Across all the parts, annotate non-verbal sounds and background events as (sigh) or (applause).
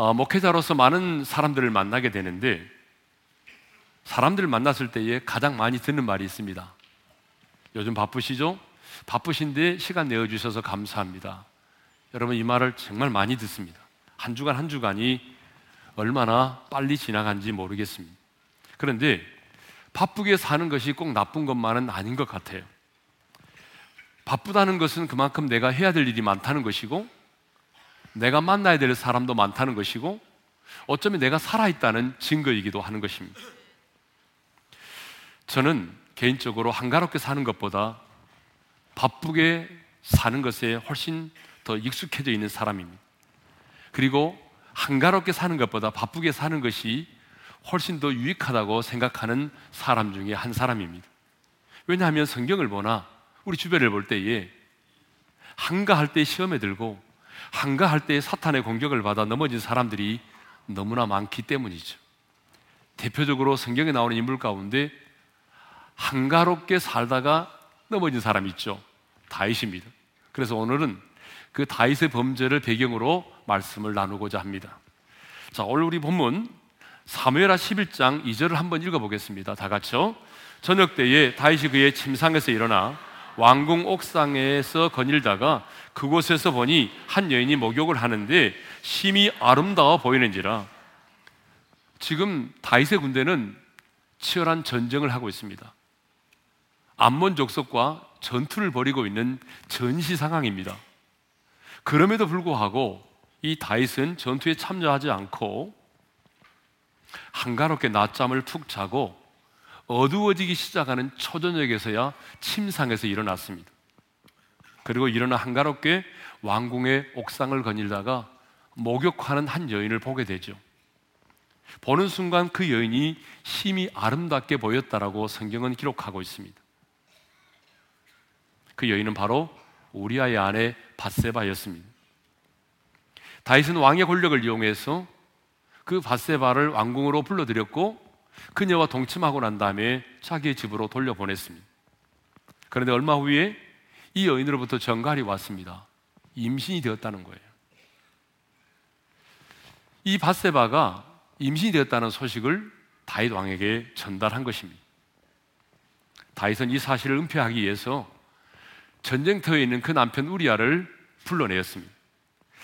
어, 목회자로서 많은 사람들을 만나게 되는데 사람들을 만났을 때에 가장 많이 듣는 말이 있습니다. 요즘 바쁘시죠? 바쁘신데 시간 내어주셔서 감사합니다. 여러분 이 말을 정말 많이 듣습니다. 한 주간 한 주간이 얼마나 빨리 지나간지 모르겠습니다. 그런데 바쁘게 사는 것이 꼭 나쁜 것만은 아닌 것 같아요. 바쁘다는 것은 그만큼 내가 해야 될 일이 많다는 것이고, 내가 만나야 될 사람도 많다는 것이고, 어쩌면 내가 살아있다는 증거이기도 하는 것입니다. 저는 개인적으로 한가롭게 사는 것보다 바쁘게 사는 것에 훨씬 더 익숙해져 있는 사람입니다. 그리고 한가롭게 사는 것보다 바쁘게 사는 것이 훨씬 더 유익하다고 생각하는 사람 중에 한 사람입니다. 왜냐하면 성경을 보나 우리 주변을 볼 때에 한가할 때 시험에 들고 한가할 때 사탄의 공격을 받아 넘어진 사람들이 너무나 많기 때문이죠. 대표적으로 성경에 나오는 인물 가운데 한가롭게 살다가 넘어진 사람 있죠. 다윗입니다. 그래서 오늘은 그 다윗의 범죄를 배경으로 말씀을 나누고자 합니다. 자, 오늘 우리 본문 사무엘하 11장 2절을 한번 읽어보겠습니다. 다 같이요. 저녁 때에 다윗이 그의 침상에서 일어나 왕궁 옥상에서 거닐다가 그곳에서 보니 한 여인이 목욕을 하는데 심히 아름다워 보이는지라 지금 다윗의 군대는 치열한 전쟁을 하고 있습니다. 암몬 족속과 전투를 벌이고 있는 전시 상황입니다. 그럼에도 불구하고 이 다윗은 전투에 참여하지 않고 한가롭게 낮잠을 푹 자고 어두워지기 시작하는 초저녁에서야 침상에서 일어났습니다. 그리고 일어나 한가롭게 왕궁의 옥상을 거닐다가 목욕하는 한 여인을 보게 되죠. 보는 순간 그 여인이 심히 아름답게 보였다라고 성경은 기록하고 있습니다. 그 여인은 바로 우리아의 아내 바세바였습니다. 다윗은 왕의 권력을 이용해서 그 바세바를 왕궁으로 불러들였고 그녀와 동침하고 난 다음에 자기의 집으로 돌려보냈습니다. 그런데 얼마 후에 이 여인으로부터 전갈이 왔습니다. 임신이 되었다는 거예요. 이 바세바가 임신이 되었다는 소식을 다윗 왕에게 전달한 것입니다. 다윗은 이 사실을 은폐하기 위해서 전쟁터에 있는 그 남편 우리아를 불러내었습니다.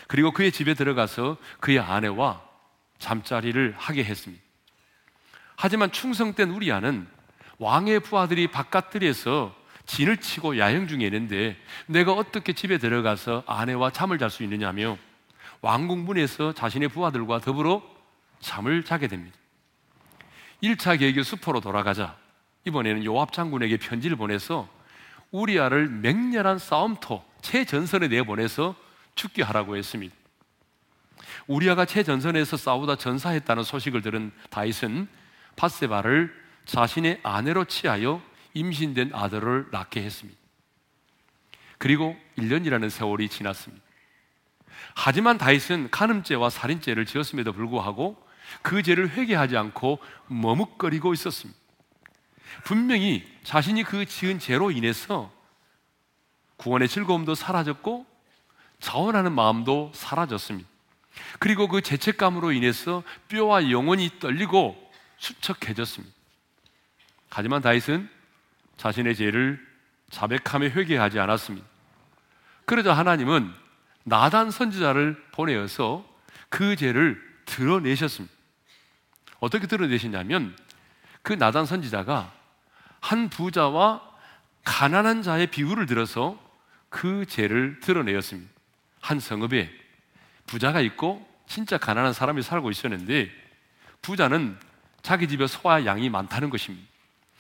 그리고 그의 집에 들어가서 그의 아내와 잠자리를 하게 했습니다. 하지만 충성된 우리아는 왕의 부하들이 바깥들에서 진을 치고 야영 중에 있는데 내가 어떻게 집에 들어가서 아내와 잠을 잘 수 있느냐며 왕궁 문에서 자신의 부하들과 더불어 잠을 자게 됩니다. 1차 계획의 수포로 돌아가자 이번에는 요압 장군에게 편지를 보내서 우리아를 맹렬한 싸움터 최전선에 내보내서 죽게 하라고 했습니다. 우리아가 최전선에서 싸우다 전사했다는 소식을 들은 다윗은 바세바를 자신의 아내로 취하여 임신된 아들을 낳게 했습니다. 그리고 1년이라는 세월이 지났습니다. 하지만 다윗은 간음죄와 살인죄를 지었음에도 불구하고 그 죄를 회개하지 않고 머뭇거리고 있었습니다. 분명히 자신이 그 지은 죄로 인해서 구원의 즐거움도 사라졌고 자원하는 마음도 사라졌습니다. 그리고 그 죄책감으로 인해서 뼈와 영혼이 떨리고 수척해졌습니다. 하지만 다윗은 자신의 죄를 자백함에 회개하지 않았습니다. 그러자 하나님은 나단 선지자를 보내어서 그 죄를 드러내셨습니다. 어떻게 드러내셨냐면 그 나단 선지자가 한 부자와 가난한 자의 비유를 들어서 그 죄를 드러내었습니다. 한 성읍에 부자가 있고 진짜 가난한 사람이 살고 있었는데 부자는 자기 집에 소와 양이 많다는 것입니다.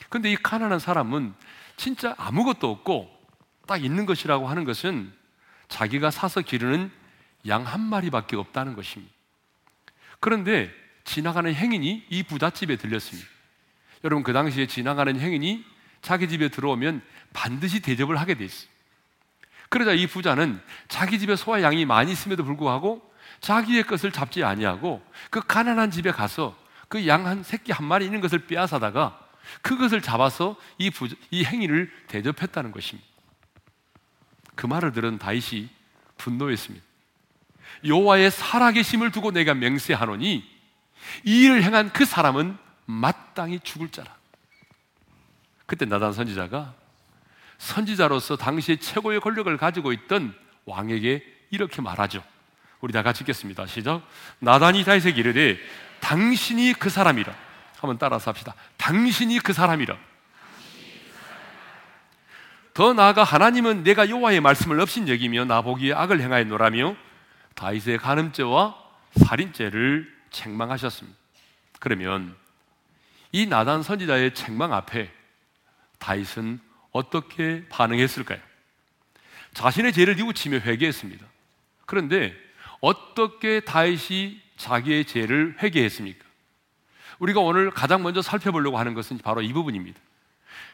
근데 이 가난한 사람은 진짜 아무것도 없고 딱 있는 것이라고 하는 것은 자기가 사서 기르는 양 한 마리밖에 없다는 것입니다. 그런데 지나가는 행인이 이 부잣집에 들렸습니다. 여러분 그 당시에 지나가는 행인이 자기 집에 들어오면 반드시 대접을 하게 돼 있어요. 그러자 이 부자는 자기 집에 소와 양이 많이 있음에도 불구하고 자기의 것을 잡지 아니하고 그 가난한 집에 가서 그 양 한 새끼 한 마리 있는 것을 빼앗아다가 그것을 잡아서 이, 부, 이 행위를 대접했다는 것입니다. 그 말을 들은 다윗이 분노했습니다. 여호와의 살아계심을 두고 내가 맹세하노니 이 일을 행한 그 사람은 마땅히 죽을 자라. 그때 나단 선지자가 선지자로서 당시의 최고의 권력을 가지고 있던 왕에게 이렇게 말하죠. 우리 다 같이 읽겠습니다. 시작. 나단이 다윗에게 이르되 당신이 그 사람이라. 한번 따라서 합시다. 당신이 그 사람이라. 더 나아가 하나님은 내가 여호와의 말씀을 없인 여기며 나보기에 악을 행하였노라며 다윗의 간음죄와 살인죄를 책망하셨습니다. 그러면 이 나단 선지자의 책망 앞에 다윗은 어떻게 반응했을까요? 자신의 죄를 뉘우치며 회개했습니다. 그런데 어떻게 다윗이 자기의 죄를 회개했습니까? 우리가 오늘 가장 먼저 살펴보려고 하는 것은 바로 이 부분입니다.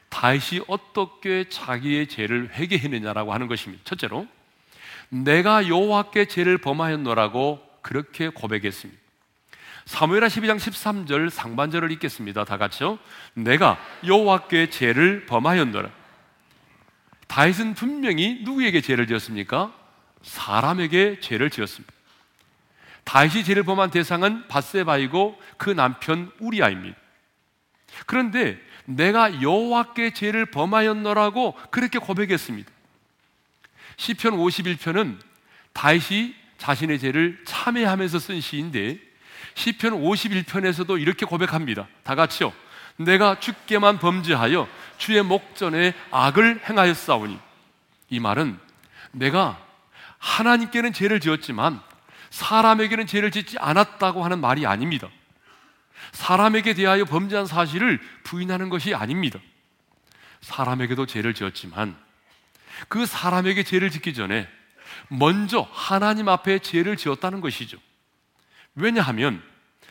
다윗이 어떻게 자기의 죄를 회개했느냐라고 하는 것입니다. 첫째로 내가 여호와께 죄를 범하였노라고 그렇게 고백했습니다. 사무엘하 12장 13절 상반절을 읽겠습니다. 다 같이요. 내가 여호와께 죄를 범하였노라. 다윗은 분명히 누구에게 죄를 지었습니까? 사람에게 죄를 지었습니다. 다윗이 죄를 범한 대상은 바세바이고 그 남편 우리아입니다. 그런데 내가 여호와께 죄를 범하였노라고 그렇게 고백했습니다. 시편 51편은 다윗이 자신의 죄를 참회하면서 쓴 시인데 시편 51편에서도 이렇게 고백합니다. 다 같이요. 내가 주께만 범죄하여 주의 목전에 악을 행하였사오니 이 말은 내가 하나님께는 죄를 지었지만 사람에게는 죄를 짓지 않았다고 하는 말이 아닙니다. 사람에게 대하여 범죄한 사실을 부인하는 것이 아닙니다. 사람에게도 죄를 지었지만 그 사람에게 죄를 짓기 전에 먼저 하나님 앞에 죄를 지었다는 것이죠. 왜냐하면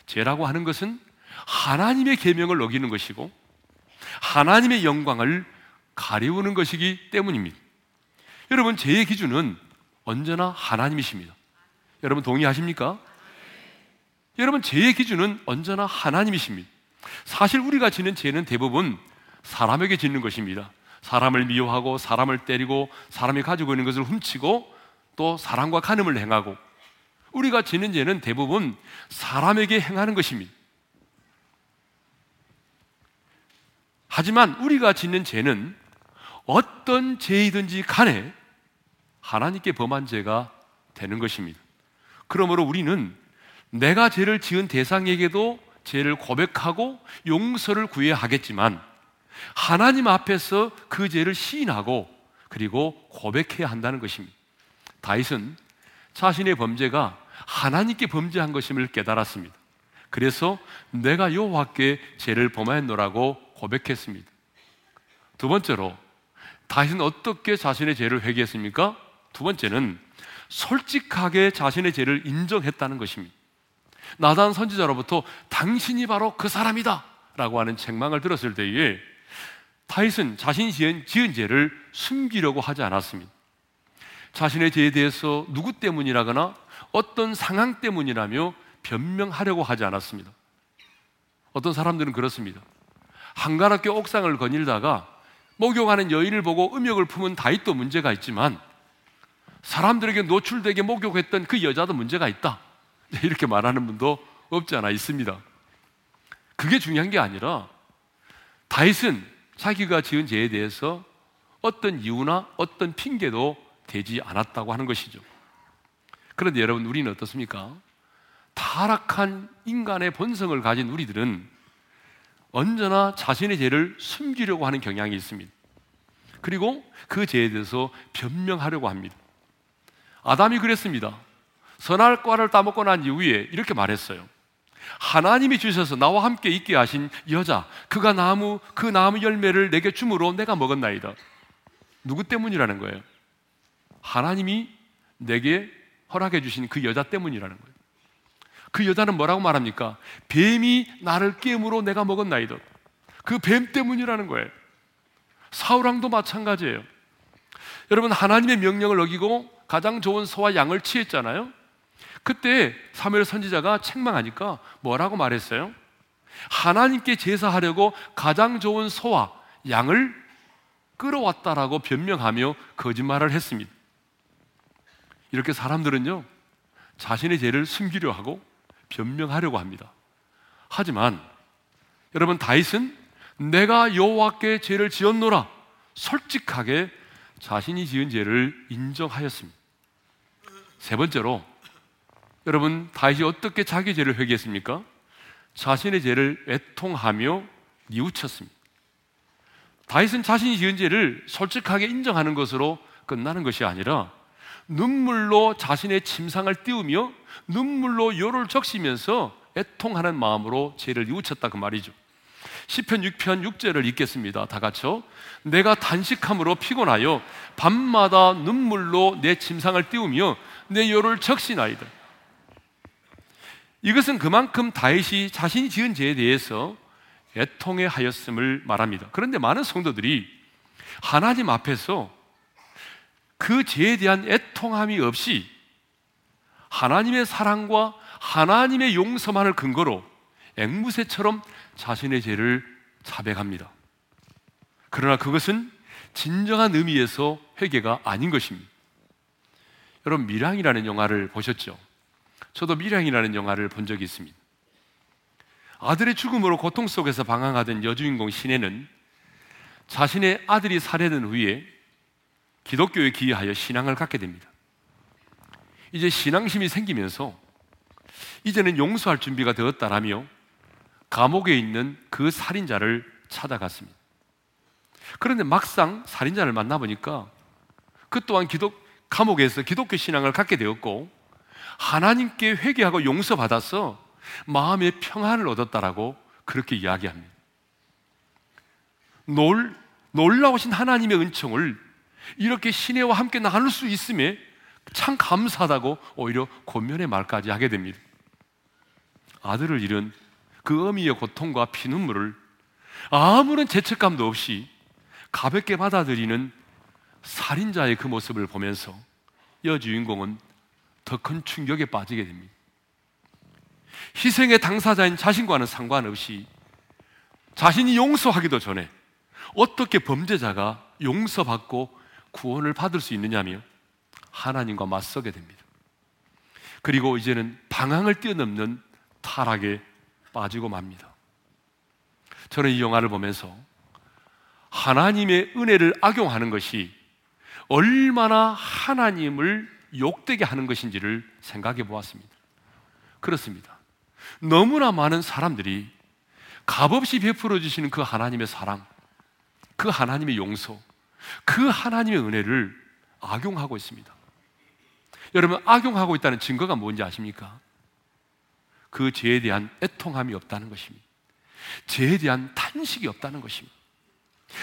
죄라고 하는 것은 하나님의 계명을 어기는 것이고 하나님의 영광을 가리우는 것이기 때문입니다. 여러분 죄의 기준은 언제나 하나님이십니다. 여러분 동의하십니까? 여러분 죄의 기준은 언제나 하나님이십니다. 사실 우리가 지는 죄는 대부분 사람에게 짓는 것입니다. 사람을 미워하고 사람을 때리고 사람이 가지고 있는 것을 훔치고 또 사랑과 간음을 행하고 우리가 지는 죄는 대부분 사람에게 행하는 것입니다. 하지만 우리가 짓는 죄는 어떤 죄이든지 간에 하나님께 범한 죄가 되는 것입니다. 그러므로 우리는 내가 죄를 지은 대상에게도 죄를 고백하고 용서를 구해야 하겠지만 하나님 앞에서 그 죄를 시인하고 그리고 고백해야 한다는 것입니다. 다윗은 자신의 범죄가 하나님께 범죄한 것임을 깨달았습니다. 그래서 내가 여호와께 죄를 범하였노라고 고백했습니다. 두 번째로 다윗은 어떻게 자신의 죄를 회개했습니까? 두 번째는 솔직하게 자신의 죄를 인정했다는 것입니다. 나단 선지자로부터 당신이 바로 그 사람이다 라고 하는 책망을 들었을 때에 다윗은 자신이 지은, 지은 죄를 숨기려고 하지 않았습니다. 자신의 죄에 대해서 누구 때문이라거나 어떤 상황 때문이라며 변명하려고 하지 않았습니다. 어떤 사람들은 그렇습니다. 한가롭게 옥상을 거닐다가 목욕하는 여인을 보고 음욕을 품은 다윗도 문제가 있지만 사람들에게 노출되게 목욕했던 그 여자도 문제가 있다. (laughs) 이렇게 말하는 분도 없지 않아 있습니다. 그게 중요한 게 아니라 다윗은 자기가 지은 죄에 대해서 어떤 이유나 어떤 핑계도 되지 않았다고 하는 것이죠. 그런데 여러분, 우리는 어떻습니까? 타락한 인간의 본성을 가진 우리들은 언제나 자신의 죄를 숨기려고 하는 경향이 있습니다. 그리고 그 죄에 대해서 변명하려고 합니다. 아담이 그랬습니다. 선할 과를 따먹고 난 이후에 이렇게 말했어요. 하나님이 주셔서 나와 함께 있게 하신 여자, 그가 나무, 그 나무 열매를 내게 주므로 내가 먹었나이다. 누구 때문이라는 거예요? 하나님이 내게 허락해 주신 그 여자 때문이라는 거예요. 그 여자는 뭐라고 말합니까? 뱀이 나를 깨물어 내가 먹었나이다. 그 뱀 때문이라는 거예요. 사울왕도 마찬가지예요. 여러분 하나님의 명령을 어기고 가장 좋은 소와 양을 취했잖아요. 그때 사무엘 선지자가 책망하니까 뭐라고 말했어요? 하나님께 제사하려고 가장 좋은 소와 양을 끌어왔다라고 변명하며 거짓말을 했습니다. 이렇게 사람들은요, 자신의 죄를 숨기려 하고 변명하려고 합니다. 하지만 여러분 다윗은 내가 여호와께 죄를 지었노라 솔직하게 자신이 지은 죄를 인정하였습니다. 세 번째로 여러분 다윗이 어떻게 자기 죄를 회개했습니까? 자신의 죄를 애통하며 뉘우쳤습니다. 다윗은 자신이 지은 죄를 솔직하게 인정하는 것으로 끝나는 것이 아니라 눈물로 자신의 침상을 띄우며 눈물로 요를 적시면서 애통하는 마음으로 죄를 뉘우쳤다 그 말이죠. 시편 6편 6절을 읽겠습니다. 다 같이요. 내가 단식함으로 피곤하여 밤마다 눈물로 내 침상을 띄우며 내 요를 적시나이다. 이것은 그만큼 다윗이 자신이 지은 죄에 대해서 애통해 하였음을 말합니다. 그런데 많은 성도들이 하나님 앞에서 그 죄에 대한 애통함이 없이 하나님의 사랑과 하나님의 용서만을 근거로 앵무새처럼 자신의 죄를 자백합니다. 그러나 그것은 진정한 의미에서 회개가 아닌 것입니다. 여러분 미량이라는 영화를 보셨죠? 저도 미량이라는 영화를 본 적이 있습니다. 아들의 죽음으로 고통 속에서 방황하던 여주인공 신혜는 자신의 아들이 살해된 후에 기독교에 기여하여 신앙을 갖게 됩니다. 이제 신앙심이 생기면서 이제는 용서할 준비가 되었다라며 감옥에 있는 그 살인자를 찾아갔습니다. 그런데 막상 살인자를 만나보니까 그 또한 기독, 감옥에서 기독교 신앙을 갖게 되었고 하나님께 회개하고 용서받아서 마음의 평안을 얻었다라고 그렇게 이야기합니다. 놀, 놀라우신 하나님의 은총을 이렇게 시내와 함께 나눌 수 있음에 참 감사하다고 오히려 권면의 말까지 하게 됩니다. 아들을 잃은 그 어미의 고통과 피눈물을 아무런 죄책감도 없이 가볍게 받아들이는 살인자의 그 모습을 보면서 여주인공은 더 큰 충격에 빠지게 됩니다. 희생의 당사자인 자신과는 상관없이 자신이 용서하기도 전에 어떻게 범죄자가 용서받고 구원을 받을 수 있느냐며 하나님과 맞서게 됩니다. 그리고 이제는 방황을 뛰어넘는 타락에 빠지고 맙니다. 저는 이 영화를 보면서 하나님의 은혜를 악용하는 것이 얼마나 하나님을 욕되게 하는 것인지를 생각해 보았습니다. 그렇습니다. 너무나 많은 사람들이 값없이 베풀어 주시는 그 하나님의 사랑, 그 하나님의 용서, 그 하나님의 은혜를 악용하고 있습니다. 여러분, 악용하고 있다는 증거가 뭔지 아십니까? 그 죄에 대한 애통함이 없다는 것입니다. 죄에 대한 탄식이 없다는 것입니다.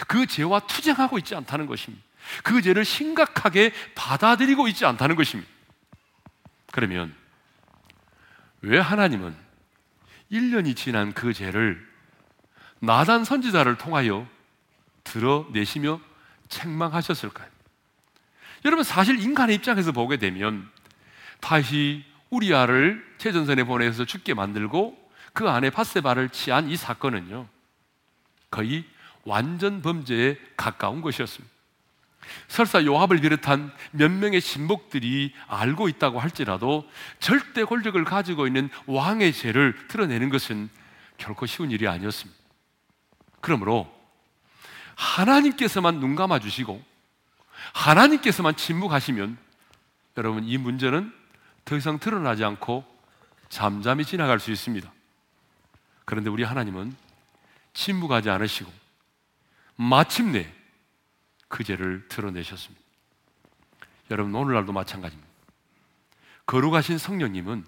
그 죄와 투쟁하고 있지 않다는 것입니다. 그 죄를 심각하게 받아들이고 있지 않다는 것입니다. 그러면 왜 하나님은 1년이 지난 그 죄를 나단 선지자를 통하여 드러내시며 책망하셨을까요? 여러분 사실 인간의 입장에서 보게 되면 다시 우리아를 최전선에 보내서 죽게 만들고 그 안에 바세바를 취한 이 사건은요 거의 완전 범죄에 가까운 것이었습니다. 설사 요압을 비롯한 몇 명의 신복들이 알고 있다고 할지라도 절대 권력을 가지고 있는 왕의 죄를 드러내는 것은 결코 쉬운 일이 아니었습니다. 그러므로 하나님께서만 눈 감아 주시고 하나님께서만 침묵하시면 여러분 이 문제는 더 이상 드러나지 않고 잠잠히 지나갈 수 있습니다. 그런데 우리 하나님은 침묵하지 않으시고 마침내 그 죄를 드러내셨습니다. 여러분, 오늘날도 마찬가지입니다. 거룩하신 성령님은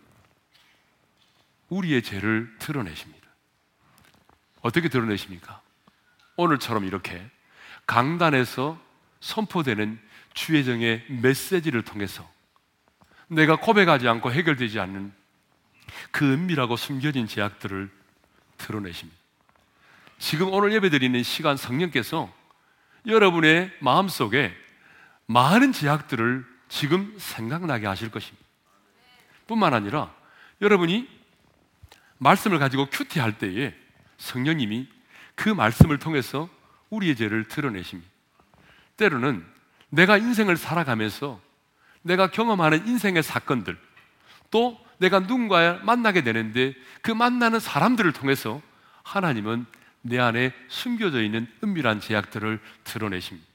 우리의 죄를 드러내십니다. 어떻게 드러내십니까? 오늘처럼 이렇게 강단에서 선포되는 주의 정의 메시지를 통해서 내가 고백하지 않고 해결되지 않는 그 은밀하고 숨겨진 제약들을 드러내십니다. 지금 오늘 예배드리는 시간 성령께서 여러분의 마음속에 많은 제약들을 지금 생각나게 하실 것입니다. 뿐만 아니라 여러분이 말씀을 가지고 큐티할 때에 성령님이 그 말씀을 통해서 우리의 죄를 드러내십니다. 때로는 내가 인생을 살아가면서 내가 경험하는 인생의 사건들, 또 내가 누군가 만나게 되는데 그 만나는 사람들을 통해서 하나님은 내 안에 숨겨져 있는 은밀한 제약들을 드러내십니다.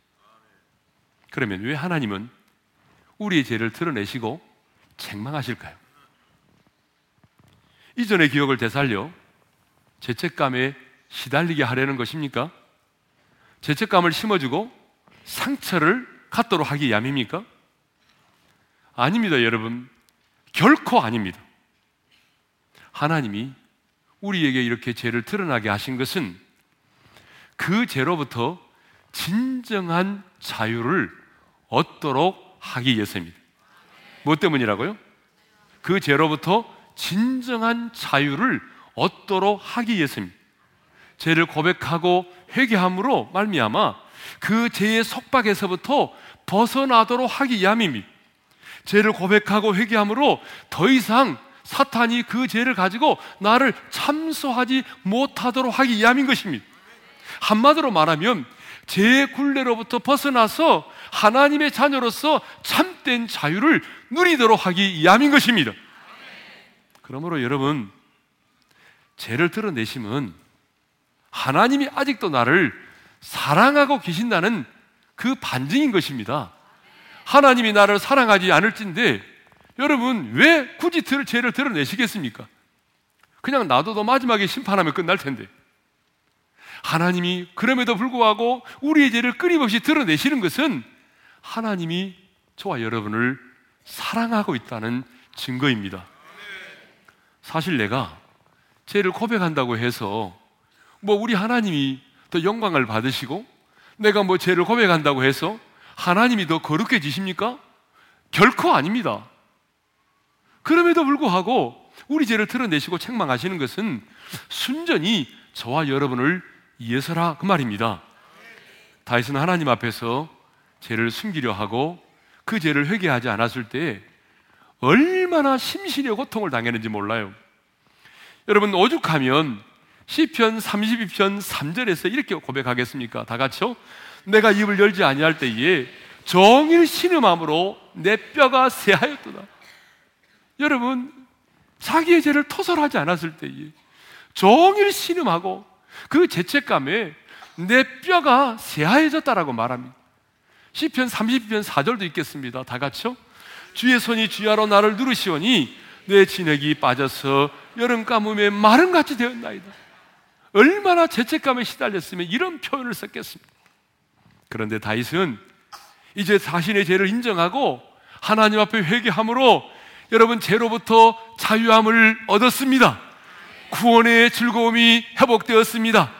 그러면 왜 하나님은 우리의 죄를 드러내시고 책망하실까요? 이전의 기억을 되살려 죄책감에 시달리게 하려는 것입니까? 죄책감을 심어주고 상처를 갖도록 하기 위함입니까? 아닙니다, 여러분. 결코 아닙니다. 하나님이 우리에게 이렇게 죄를 드러나게 하신 것은 그 죄로부터 진정한 자유를 얻도록 하기 위해서입니다. 뭐 때문이라고요? 그 죄로부터 진정한 자유를 얻도록 하기 위해서입니다. 죄를 고백하고 회개함으로 말미암아 그 죄의 속박에서부터 벗어나도록 하기 위함입니다. 죄를 고백하고 회개함으로 더 이상 사탄이 그 죄를 가지고 나를 참소하지 못하도록 하기 위함인 것입니다. 한마디로 말하면 죄의 굴레로부터 벗어나서 하나님의 자녀로서 참된 자유를 누리도록 하기 위함인 것입니다. 그러므로 여러분, 죄를 드러내심은 하나님이 아직도 나를 사랑하고 계신다는 그 반증인 것입니다. 하나님이 나를 사랑하지 않을진데 여러분 왜 굳이 죄를 드러내시겠습니까? 그냥 놔둬도 마지막에 심판하면 끝날 텐데 하나님이 그럼에도 불구하고 우리의 죄를 끊임없이 드러내시는 것은 하나님이 저와 여러분을 사랑하고 있다는 증거입니다. 사실 내가 죄를 고백한다고 해서 뭐 우리 하나님이 더 영광을 받으시고 내가 뭐 죄를 고백한다고 해서 하나님이 더 거룩해지십니까? 결코 아닙니다. 그럼에도 불구하고 우리 죄를 드러내시고 책망하시는 것은 순전히 저와 여러분을 위해서라 그 말입니다. 다윗은 하나님 앞에서 죄를 숨기려 하고 그 죄를 회개하지 않았을 때 얼마나 심신의 고통을 당했는지 몰라요. 여러분 오죽하면 시편 32편 3절에서 이렇게 고백하겠습니까? 다 같이요. 내가 입을 열지 아니할 때에 정일 신음함으로 내 뼈가 새하였도다. 여러분 자기의 죄를 토설하지 않았을 때에 종일 신음하고 그 죄책감에 내 뼈가 새하얘졌다라고 말합니다. 시편 30편 4절도 있겠습니다. 다 같이요. 주의 손이 주야로 나를 누르시오니 내 진액이 빠져서 여름 가뭄에 마름같이 되었나이다. 얼마나 죄책감에 시달렸으면 이런 표현을 썼겠습니까? 그런데 다윗은 이제 자신의 죄를 인정하고 하나님 앞에 회개함으로 여러분 죄로부터 자유함을 얻었습니다. 구원의 즐거움이 회복되었습니다.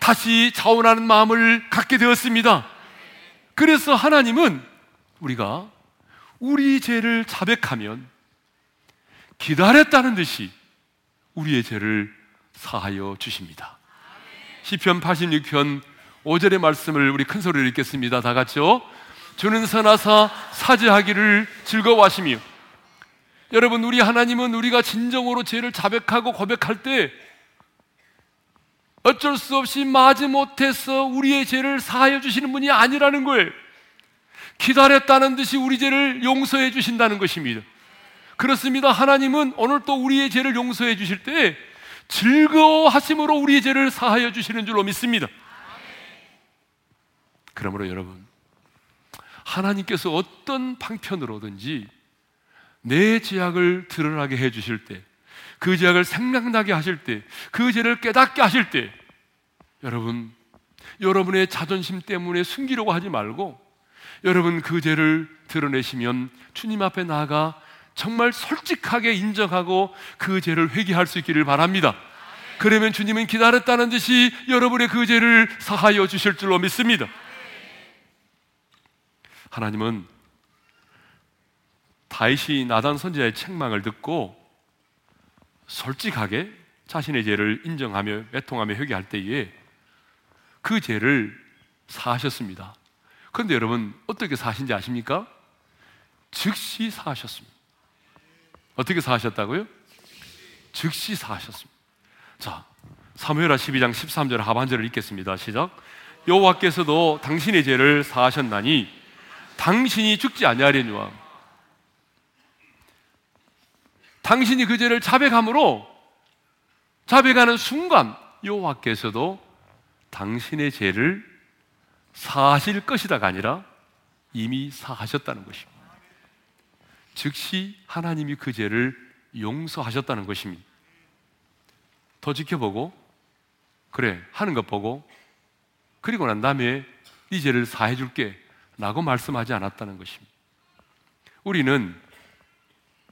다시 자원하는 마음을 갖게 되었습니다. 그래서 하나님은 우리가 우리 죄를 자백하면 기다렸다는 듯이 우리의 죄를 사하여 주십니다. 시편 86편 5절의 말씀을 우리 큰 소리로 읽겠습니다. 다 같이요. 주는 선하사 사죄하기를 즐거워하시며 여러분 우리 하나님은 우리가 진정으로 죄를 자백하고 고백할 때 어쩔 수 없이 마지 못해서 우리의 죄를 사하여 주시는 분이 아니라는 거예요. 기다렸다는 듯이 우리 죄를 용서해 주신다는 것입니다. 그렇습니다. 하나님은 오늘 또 우리의 죄를 용서해 주실 때 즐거워하심으로 우리의 죄를 사하여 주시는 줄로 믿습니다. 그러므로 여러분, 하나님께서 어떤 방편으로든지 내 죄악을 드러나게 해 주실 때, 그 죄악을 생각나게 하실 때, 그 죄를 깨닫게 하실 때, 여러분, 여러분의 자존심 때문에 숨기려고 하지 말고, 여러분 그 죄를 드러내시면 주님 앞에 나아가 정말 솔직하게 인정하고 그 죄를 회개할 수 있기를 바랍니다. 그러면 주님은 기다렸다는 듯이 여러분의 그 죄를 사하여 주실 줄로 믿습니다. 하나님은 다윗이 나단 선지자의 책망을 듣고 솔직하게 자신의 죄를 인정하며 애통하며 회개할 때에 그 죄를 사하셨습니다. 그런데 여러분 어떻게 사신지 아십니까? 즉시 사하셨습니다. 어떻게 사하셨다고요? 즉시 사하셨습니다. 자, 사무엘하 12장 13절 하반절을 읽겠습니다. 시작. 여호와께서도 당신의 죄를 사하셨나니 당신이 죽지 아니하려니와 당신이 그 죄를 자백함으로 자백하는 순간 여호와께서도 당신의 죄를 사하실 것이다가 아니라 이미 사하셨다는 것입니다. 즉시 하나님이 그 죄를 용서하셨다는 것입니다. 더 지켜보고 그래 하는 것 보고 그리고 난 다음에 이 죄를 사해 줄게 라고 말씀하지 않았다는 것입니다. 우리는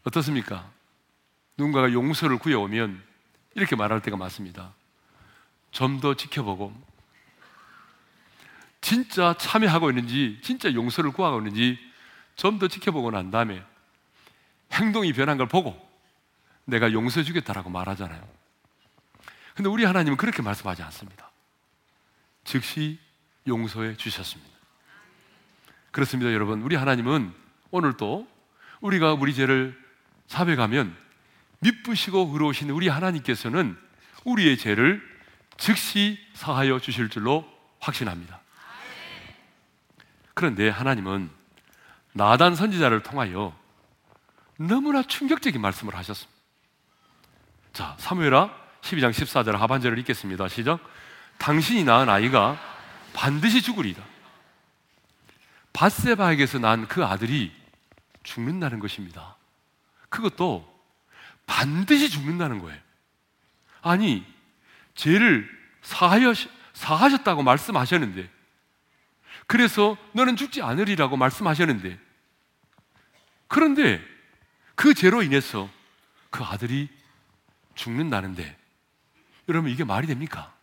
어떻습니까? 누군가가 용서를 구해오면 이렇게 말할 때가 많습니다. 좀 더 지켜보고 진짜 참여하고 있는지 진짜 용서를 구하고 있는지 좀 더 지켜보고 난 다음에 행동이 변한 걸 보고 내가 용서해 주겠다라고 말하잖아요. 근데 우리 하나님은 그렇게 말씀하지 않습니다. 즉시 용서해 주셨습니다. 그렇습니다, 여러분. 우리 하나님은 오늘도 우리가 우리 죄를 사백하면 미쁘시고 의로우신 우리 하나님께서는 우리의 죄를 즉시 사하여 주실 줄로 확신합니다. 그런데 하나님은 나단 선지자를 통하여 너무나 충격적인 말씀을 하셨습니다. 자, 사무엘하 12장 14절 하반절을 읽겠습니다. 시작. 당신이 낳은 아이가 반드시 죽으리다. 바세바에게서 난 그 아들이 죽는다는 것입니다. 그것도 반드시 죽는다는 거예요. 아니, 죄를 사하여, 사하셨다고 말씀하셨는데, 그래서 너는 죽지 않으리라고 말씀하셨는데, 그런데 그 죄로 인해서 그 아들이 죽는다는데, 여러분 이게 말이 됩니까?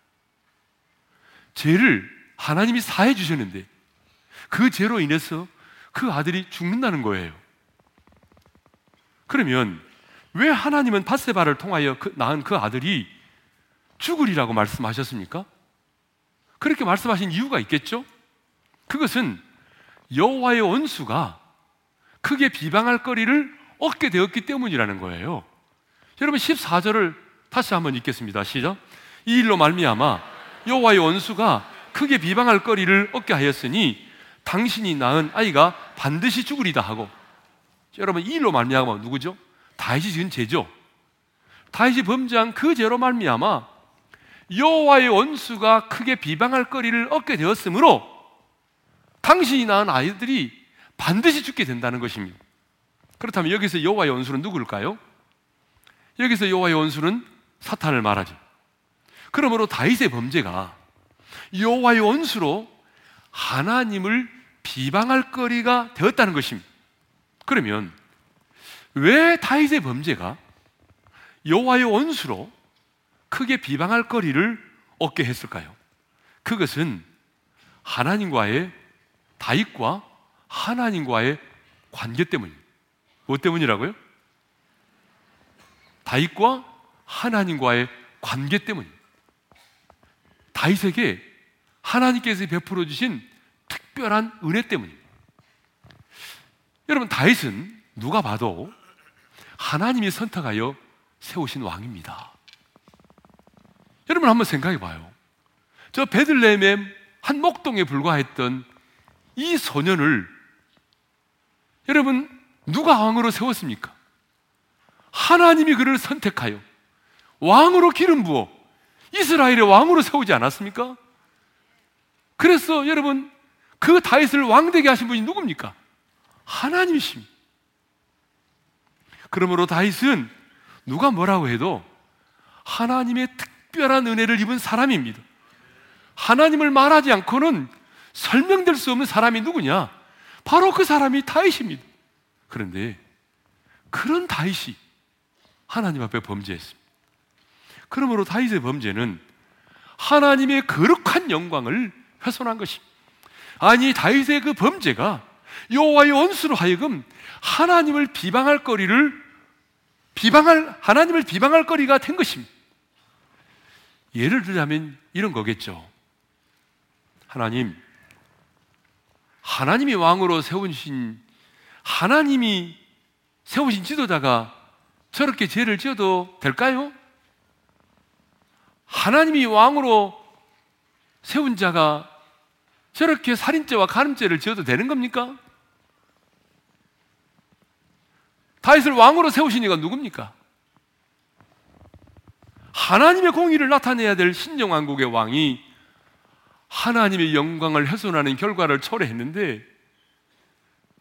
죄를 하나님이 사해 주셨는데, 그 죄로 인해서 그 아들이 죽는다는 거예요. 그러면 왜 하나님은 바세바를 통하여 그, 낳은 그 아들이 죽으리라고 말씀하셨습니까? 그렇게 말씀하신 이유가 있겠죠? 그것은 여호와의 원수가 크게 비방할 거리를 얻게 되었기 때문이라는 거예요. 여러분 14절을 다시 한번 읽겠습니다. 시작. 이 일로 말미암아 여호와의 원수가 크게 비방할 거리를 얻게 하였으니 당신이 낳은 아이가 반드시 죽으리다 하고 여러분 이 일로 말미암아 누구죠? 다윗이 지은 죄죠. 다윗이 범죄한 그 죄로 말미암아 여호와의 원수가 크게 비방할 거리를 얻게 되었으므로 당신이 낳은 아이들이 반드시 죽게 된다는 것입니다. 그렇다면 여기서 여호와의 원수는 누구일까요? 여기서 여호와의 원수는 사탄을 말하죠. 그러므로 다윗의 범죄가 여호와의 원수로 하나님을 비방할 거리가 되었다는 것입니다. 그러면 왜 다윗의 범죄가 여호와의 원수로 크게 비방할 거리를 얻게 했을까요? 그것은 하나님과의 다윗과 하나님과의 관계 때문입니다. 무엇 때문이라고요? 다윗과 하나님과의 관계 때문입니다. 다윗에게 하나님께서 베풀어 주신 특별한 은혜 때문입니다. 여러분 다윗은 누가 봐도 하나님이 선택하여 세우신 왕입니다. 여러분 한번 생각해 봐요. 저 베들레헴의 한 목동에 불과했던 이 소년을 여러분 누가 왕으로 세웠습니까? 하나님이 그를 선택하여 왕으로 기름 부어 이스라엘의 왕으로 세우지 않았습니까? 그래서 여러분 그 다윗을 왕되게 하신 분이 누굽니까? 하나님이십니다. 그러므로 다윗은 누가 뭐라고 해도 하나님의 특별한 은혜를 입은 사람입니다. 하나님을 말하지 않고는 설명될 수 없는 사람이 누구냐? 바로 그 사람이 다윗입니다. 그런데 그런 다윗이 하나님 앞에 범죄했습니다. 그러므로 다윗의 범죄는 하나님의 거룩한 영광을 훼손한 것입니다. 아니 다윗의 그 범죄가 여호와의 원수로 하여금 하나님을 비방할 거리를 비방할 하나님을 비방할 거리가 된 것입니다. 예를 들자면 이런 거겠죠. 하나님 하나님이 왕으로 세우신 하나님이 세우신 지도자가 저렇게 죄를 지어도 될까요? 하나님이 왕으로 세운 자가 저렇게 살인죄와 간음죄를 지어도 되는 겁니까? 다윗을 왕으로 세우신 이가 누굽니까? 하나님의 공의를 나타내야 될 신정왕국의 왕이 하나님의 영광을 훼손하는 결과를 초래했는데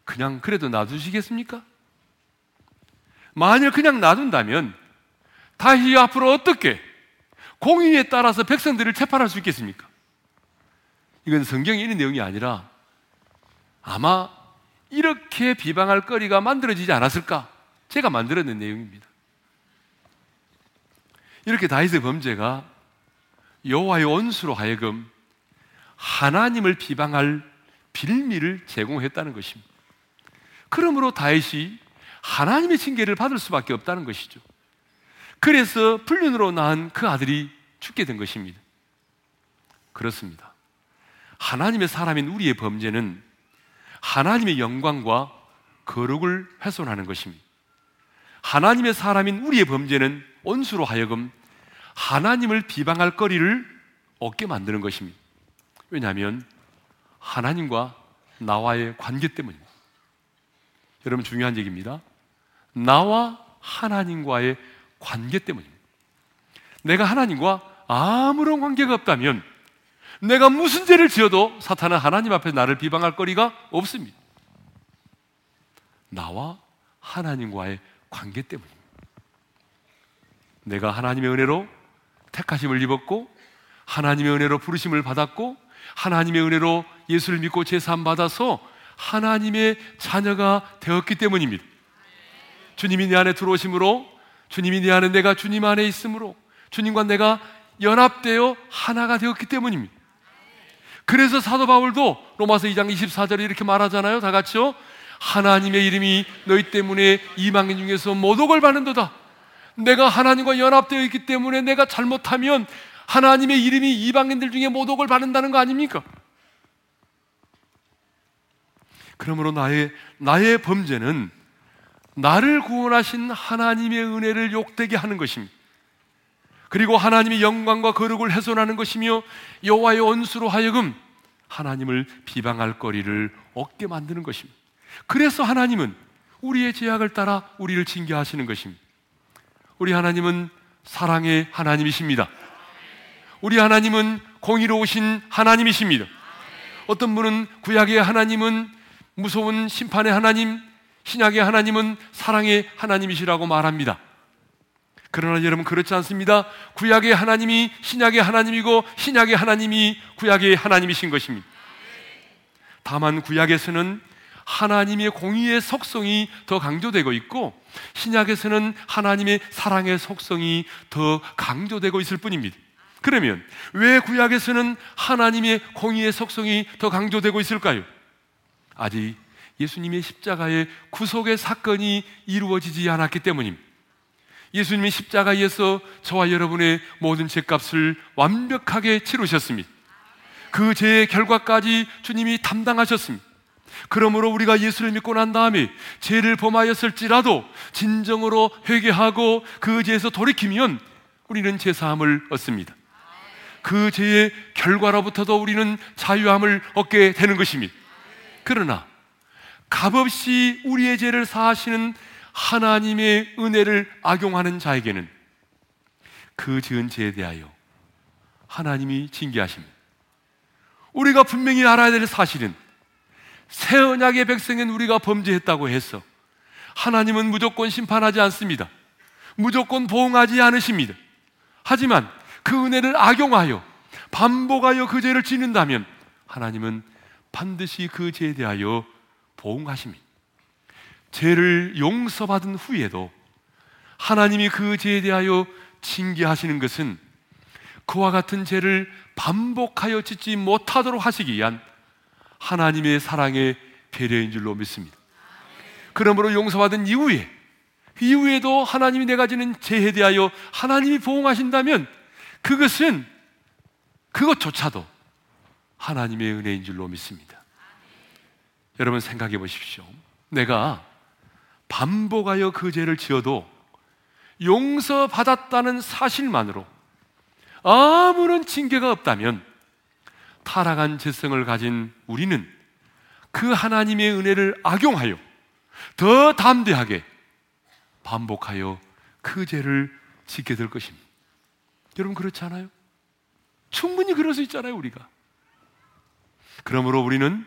그냥 그래도 놔두시겠습니까? 만일 그냥 놔둔다면 다시 앞으로 어떻게 공의에 따라서 백성들을 재판할 수 있겠습니까? 이건 성경에 있는 내용이 아니라 아마 이렇게 비방할 거리가 만들어지지 않았을까? 제가 만들어낸 내용입니다. 이렇게 다윗의 범죄가 여호와의 원수로 하여금 하나님을 비방할 빌미를 제공했다는 것입니다. 그러므로 다윗이 하나님의 징계를 받을 수밖에 없다는 것이죠. 그래서 불륜으로 낳은 그 아들이 죽게 된 것입니다. 그렇습니다. 하나님의 사람인 우리의 범죄는 하나님의 영광과 거룩을 훼손하는 것입니다. 하나님의 사람인 우리의 범죄는 온수로 하여금 하나님을 비방할 거리를 얻게 만드는 것입니다. 왜냐하면 하나님과 나와의 관계 때문입니다. 여러분 중요한 얘기입니다. 나와 하나님과의 관계 때문입니다. 내가 하나님과 아무런 관계가 없다면 내가 무슨 죄를 지어도 사탄은 하나님 앞에 나를 비방할 거리가 없습니다. 나와 하나님과의 관계 때문입니다. 내가 하나님의 은혜로 택하심을 입었고 하나님의 은혜로 부르심을 받았고 하나님의 은혜로 예수를 믿고 제사함 받아서 하나님의 자녀가 되었기 때문입니다. 주님이 내 안에 들어오심으로 주님이 내 안에 내가 주님 안에 있으므로 주님과 내가 연합되어 하나가 되었기 때문입니다. 그래서 사도 바울도 로마서 2장 24절에 이렇게 말하잖아요. 다 같이요. 하나님의 이름이 너희 때문에 이방인 중에서 모독을 받는도다. 내가 하나님과 연합되어 있기 때문에 내가 잘못하면 하나님의 이름이 이방인들 중에 모독을 받는다는 거 아닙니까? 그러므로 나의 나의 범죄는 나를 구원하신 하나님의 은혜를 욕되게 하는 것입니다. 그리고 하나님의 영광과 거룩을 훼손하는 것이며 여호와의 원수로 하여금 하나님을 비방할 거리를 얻게 만드는 것입니다. 그래서 하나님은 우리의 죄악을 따라 우리를 징계하시는 것입니다. 우리 하나님은 사랑의 하나님이십니다. 우리 하나님은 공의로우신 하나님이십니다. 어떤 분은 구약의 하나님은 무서운 심판의 하나님, 신약의 하나님은 사랑의 하나님이시라고 말합니다. 그러나 여러분 그렇지 않습니다. 구약의 하나님이 신약의 하나님이고 신약의 하나님이 구약의 하나님이신 것입니다. 다만 구약에서는 하나님의 공의의 속성이 더 강조되고 있고 신약에서는 하나님의 사랑의 속성이 더 강조되고 있을 뿐입니다. 그러면 왜 구약에서는 하나님의 공의의 속성이 더 강조되고 있을까요? 아직 예수님의 십자가의 구속의 사건이 이루어지지 않았기 때문입니다. 예수님이 십자가에서 저와 여러분의 모든 죄값을 완벽하게 치르셨습니다. 그 죄의 결과까지 주님이 담당하셨습니다. 그러므로 우리가 예수를 믿고 난 다음에 죄를 범하였을지라도 진정으로 회개하고 그 죄에서 돌이키면 우리는 죄사함을 얻습니다. 그 죄의 결과로부터도 우리는 자유함을 얻게 되는 것입니다. 그러나 값없이 우리의 죄를 사하시는 하나님의 은혜를 악용하는 자에게는 그 지은 죄에 대하여 하나님이 징계하십니다. 우리가 분명히 알아야 될 사실은 새 언약의 백성인 우리가 범죄했다고 해서 하나님은 무조건 심판하지 않습니다. 무조건 보응하지 않으십니다. 하지만 그 은혜를 악용하여 반복하여 그 죄를 짓는다면 하나님은 반드시 그 죄에 대하여 보응하십니다. 죄를 용서받은 후에도 하나님이 그 죄에 대하여 징계하시는 것은 그와 같은 죄를 반복하여 짓지 못하도록 하시기 위한 하나님의 사랑의 배려인 줄로 믿습니다. 그러므로 용서받은 이후에 이후에도 하나님이 내가 지는 죄에 대하여 하나님이 보응하신다면 그것은 그것조차도 하나님의 은혜인 줄로 믿습니다. 여러분 생각해 보십시오. 내가 반복하여 그 죄를 지어도 용서받았다는 사실만으로 아무런 징계가 없다면 타락한 죄성을 가진 우리는 그 하나님의 은혜를 악용하여 더 담대하게 반복하여 그 죄를 짓게 될 것입니다. 여러분 그렇지 않아요? 충분히 그럴 수 있잖아요, 우리가. 그러므로 우리는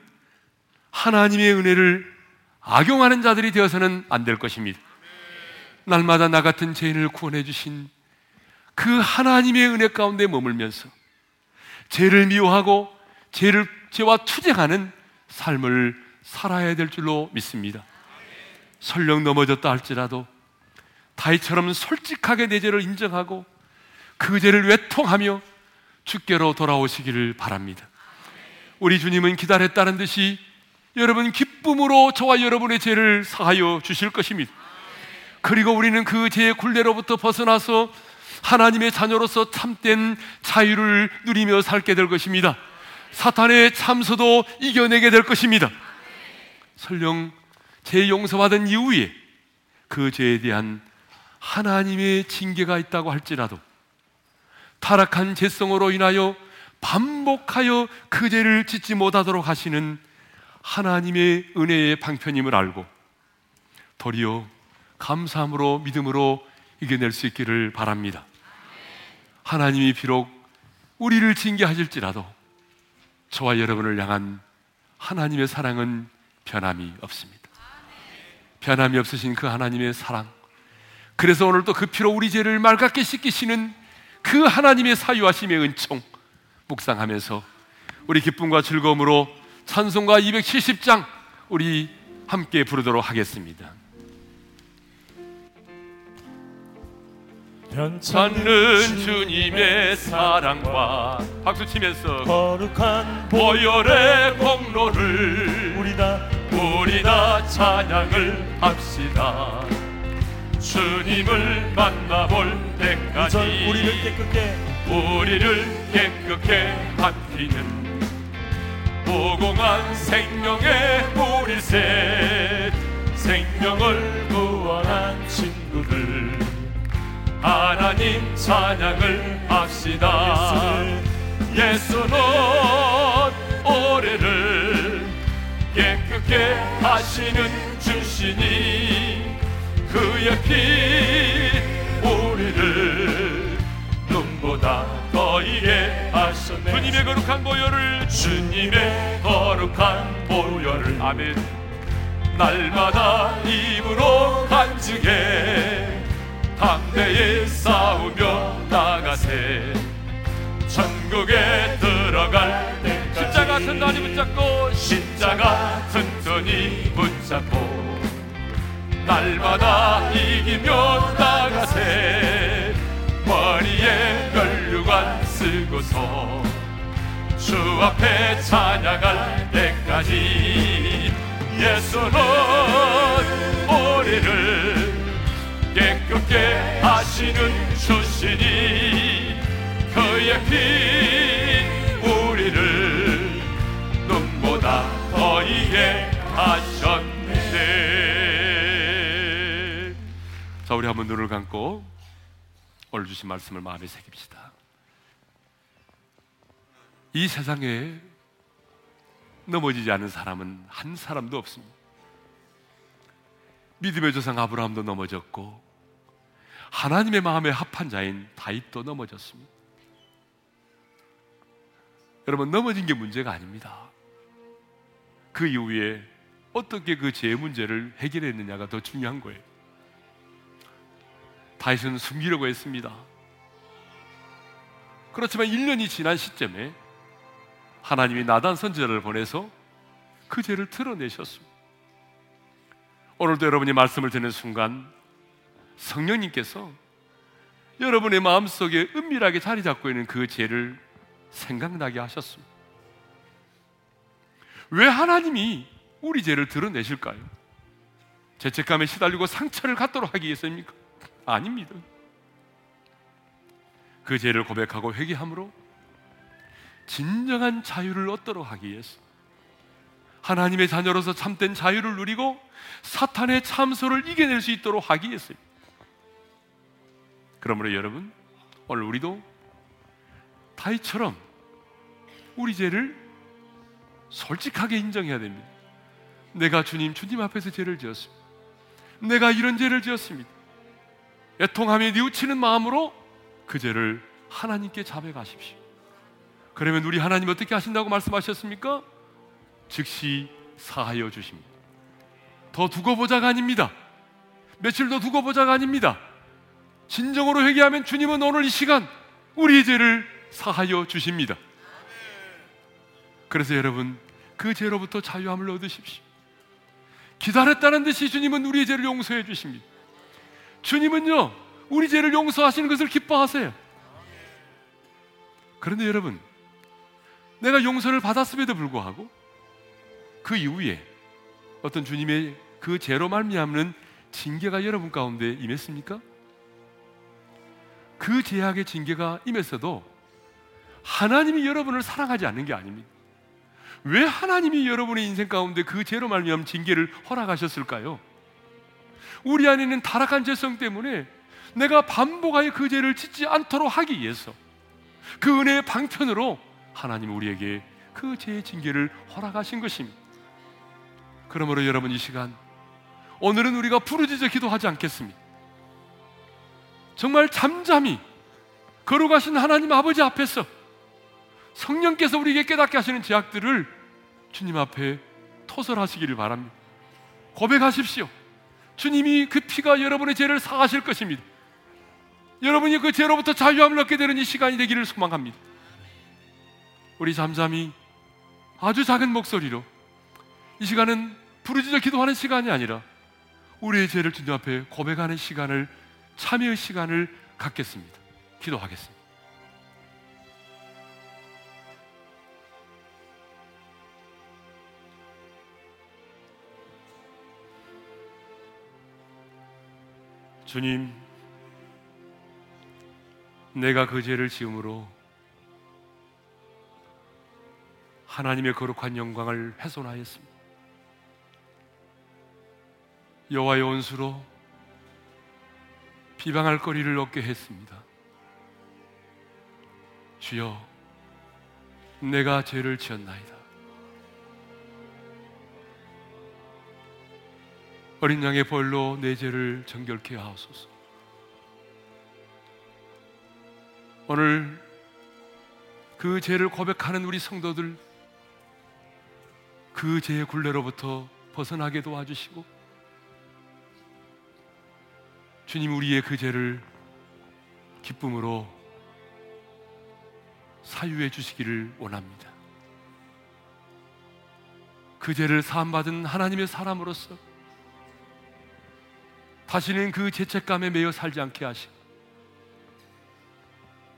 하나님의 은혜를 악용하는 자들이 되어서는 안 될 것입니다. 날마다 나 같은 죄인을 구원해 주신 그 하나님의 은혜 가운데 머물면서 죄를 미워하고 죄를 죄와 투쟁하는 삶을 살아야 될 줄로 믿습니다. 설령 넘어졌다 할지라도 다이처럼 솔직하게 내 죄를 인정하고 그 죄를 외통하며 주께로 돌아오시기를 바랍니다. 우리 주님은 기다렸다는 듯이 여러분 기쁨으로 저와 여러분의 죄를 사하여 주실 것입니다. 그리고 우리는 그 죄의 굴레로부터 벗어나서 하나님의 자녀로서 참된 자유를 누리며 살게 될 것입니다. 사탄의 참소도 이겨내게 될 것입니다. 설령 죄 용서받은 이후에 그 죄에 대한 하나님의 징계가 있다고 할지라도 타락한 죄성으로 인하여 반복하여 그 죄를 짓지 못하도록 하시는 하나님의 은혜의 방편임을 알고 도리어 감사함으로 믿음으로 이겨낼 수 있기를 바랍니다. 하나님이 비록 우리를 징계하실지라도 저와 여러분을 향한 하나님의 사랑은 변함이 없습니다. 변함이 없으신 그 하나님의 사랑. 그래서 오늘도 그 피로 우리 죄를 맑게 씻기시는 그 하나님의 사유하심의 은총 묵상하면서 우리 기쁨과 즐거움으로 찬송가 270장 우리 함께 부르도록 하겠습니다. 변찮는 주님의 사랑과 박수 치면서 거룩한 보혈의 공로를 우리 다 우리 다 찬양을 합시다 주님을 만나볼 때까지 우리를 깨끗게 우리를 깨끗게 하시는 무공한 생명의 우리셋 생명을 구원한 친구들. 하나님 찬양을 합시다. 예수는 오래를 깨끗게 하시는 주시니 그의 피 우리를 눈보다 더이게 하셨네 주님의 거룩한 보혈을 주님의 거룩한 보혈을 아멘. 날마다 입으로 간증해. 담대히 싸우며 나가세. 천국에 들어갈 때 십자가 튼튼히 붙잡고 십자가 튼튼히 붙잡고. 날마다 이기며 나가세. 머리에 면 류관 쓰고서 주 앞에 찬양할 때까지 예수는 우리를 깨끗게 하시는 주시니 그의 피 우리를 눈보다 더 이게 하셨네. 자 우리 한번 눈을 감고 오늘 주신 말씀을 마음에 새깁시다 이 세상에 넘어지지 않은 사람은 한 사람도 없습니다 믿음의 조상 아브라함도 넘어졌고 하나님의 마음에 합한 자인 다윗도 넘어졌습니다. 여러분 넘어진 게 문제가 아닙니다. 그 이후에 어떻게 그 죄의 문제를 해결했느냐가 더 중요한 거예요. 다윗은 숨기려고 했습니다. 그렇지만 1년이 지난 시점에 하나님이 나단 선지자를 보내서 그 죄를 드러내셨습니다. 오늘도 여러분이 말씀을 듣는 순간 성령님께서 여러분의 마음속에 은밀하게 자리 잡고 있는 그 죄를 생각나게 하셨습니다. 왜 하나님이 우리 죄를 드러내실까요? 죄책감에 시달리고 상처를 갖도록 하기 위해서입니까? 아닙니다. 그 죄를 고백하고 회개함으로 진정한 자유를 얻도록 하기 위해서 하나님의 자녀로서 참된 자유를 누리고 사탄의 참소를 이겨낼 수 있도록 하기 위해서입니다. 그러므로 여러분, 오늘 우리도 다이처럼 우리 죄를 솔직하게 인정해야 됩니다. 내가 주님, 주님 앞에서 죄를 지었습니다. 내가 이런 죄를 지었습니다. 애통하며 뉘우치는 마음으로 그 죄를 하나님께 자백하십시오. 그러면 우리 하나님 어떻게 하신다고 말씀하셨습니까? 즉시 사하여 주십니다. 더 두고 보자가 아닙니다. 며칠 더 두고 보자가 아닙니다. 진정으로 회개하면 주님은 오늘 이 시간 우리의 죄를 사하여 주십니다. 그래서 여러분 그 죄로부터 자유함을 얻으십시오. 기다렸다는 듯이 주님은 우리의 죄를 용서해 주십니다. 주님은요 우리 죄를 용서하시는 것을 기뻐하세요. 그런데 여러분 내가 용서를 받았음에도 불구하고 그 이후에 어떤 주님의 그 죄로 말미암는 징계가 여러분 가운데 임했습니까? 그 죄악의 징계가 임했어도 하나님이 여러분을 사랑하지 않는 게 아닙니다. 왜 하나님이 여러분의 인생 가운데 그 죄로 말미암은 징계를 허락하셨을까요? 우리 안에 있는 타락한 죄성 때문에 내가 반복하여 그 죄를 짓지 않도록 하기 위해서 그 은혜의 방편으로 하나님 우리에게 그 죄의 징계를 허락하신 것입니다. 그러므로 여러분 이 시간 오늘은 우리가 부르짖어 기도하지 않겠습니다. 정말 잠잠히 걸어가신 하나님 아버지 앞에서 성령께서 우리에게 깨닫게 하시는 제약들을 주님 앞에 토설하시기를 바랍니다. 고백하십시오. 주님이 그 피가 여러분의 죄를 사하실 것입니다. 여러분이 그 죄로부터 자유함을 얻게 되는 이 시간이 되기를 소망합니다. 우리 잠잠히 아주 작은 목소리로 이 시간은 부르짖어 기도하는 시간이 아니라 우리의 죄를 주님 앞에 고백하는 시간을 참여의 시간을 갖겠습니다. 기도하겠습니다. 주님, 내가 그 죄를 지음으로 하나님의 거룩한 영광을 훼손하였습니다. 여호와의 원수로 비방할 거리를 얻게 했습니다. 주여, 내가 죄를 지었나이다. 어린 양의 벌로 내 죄를 정결케 하옵소서. 오늘 그 죄를 고백하는 우리 성도들 그 죄의 굴레로부터 벗어나게 도와주시고 주님 우리의 그 죄를 기쁨으로 사유해 주시기를 원합니다. 그 죄를 사함받은 하나님의 사람으로서 다시는 그 죄책감에 매여 살지 않게 하시고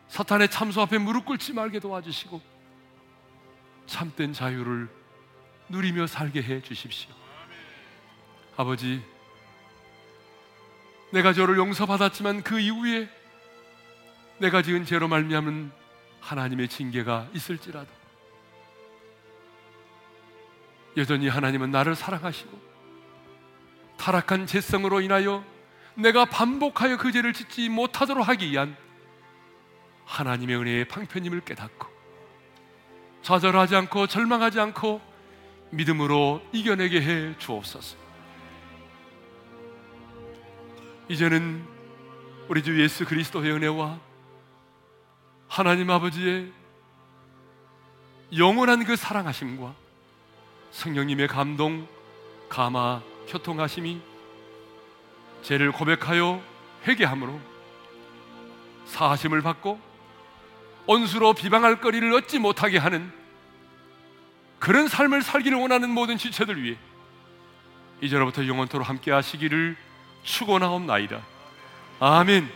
사탄의 참소 앞에 무릎 꿇지 말게 도와주시고 참된 자유를 누리며 살게 해 주십시오. 아버지, 내가 저를 용서받았지만 그 이후에 내가 지은 죄로 말미암은 하나님의 징계가 있을지라도 여전히 하나님은 나를 사랑하시고 타락한 죄성으로 인하여 내가 반복하여 그 죄를 짓지 못하도록 하기 위한 하나님의 은혜의 방편임을 깨닫고 좌절하지 않고 절망하지 않고 믿음으로 이겨내게 해 주옵소서. 이제는 우리 주 예수 그리스도의 은혜와 하나님 아버지의 영원한 그 사랑하심과 성령님의 감동, 감화, 교통하심이 죄를 고백하여 회개함으로 사하심을 받고 온수로 비방할 거리를 얻지 못하게 하는 그런 삶을 살기를 원하는 모든 지체들 위해 이제로부터 영원토록 함께 하시기를 축원하옵나이다. 아멘.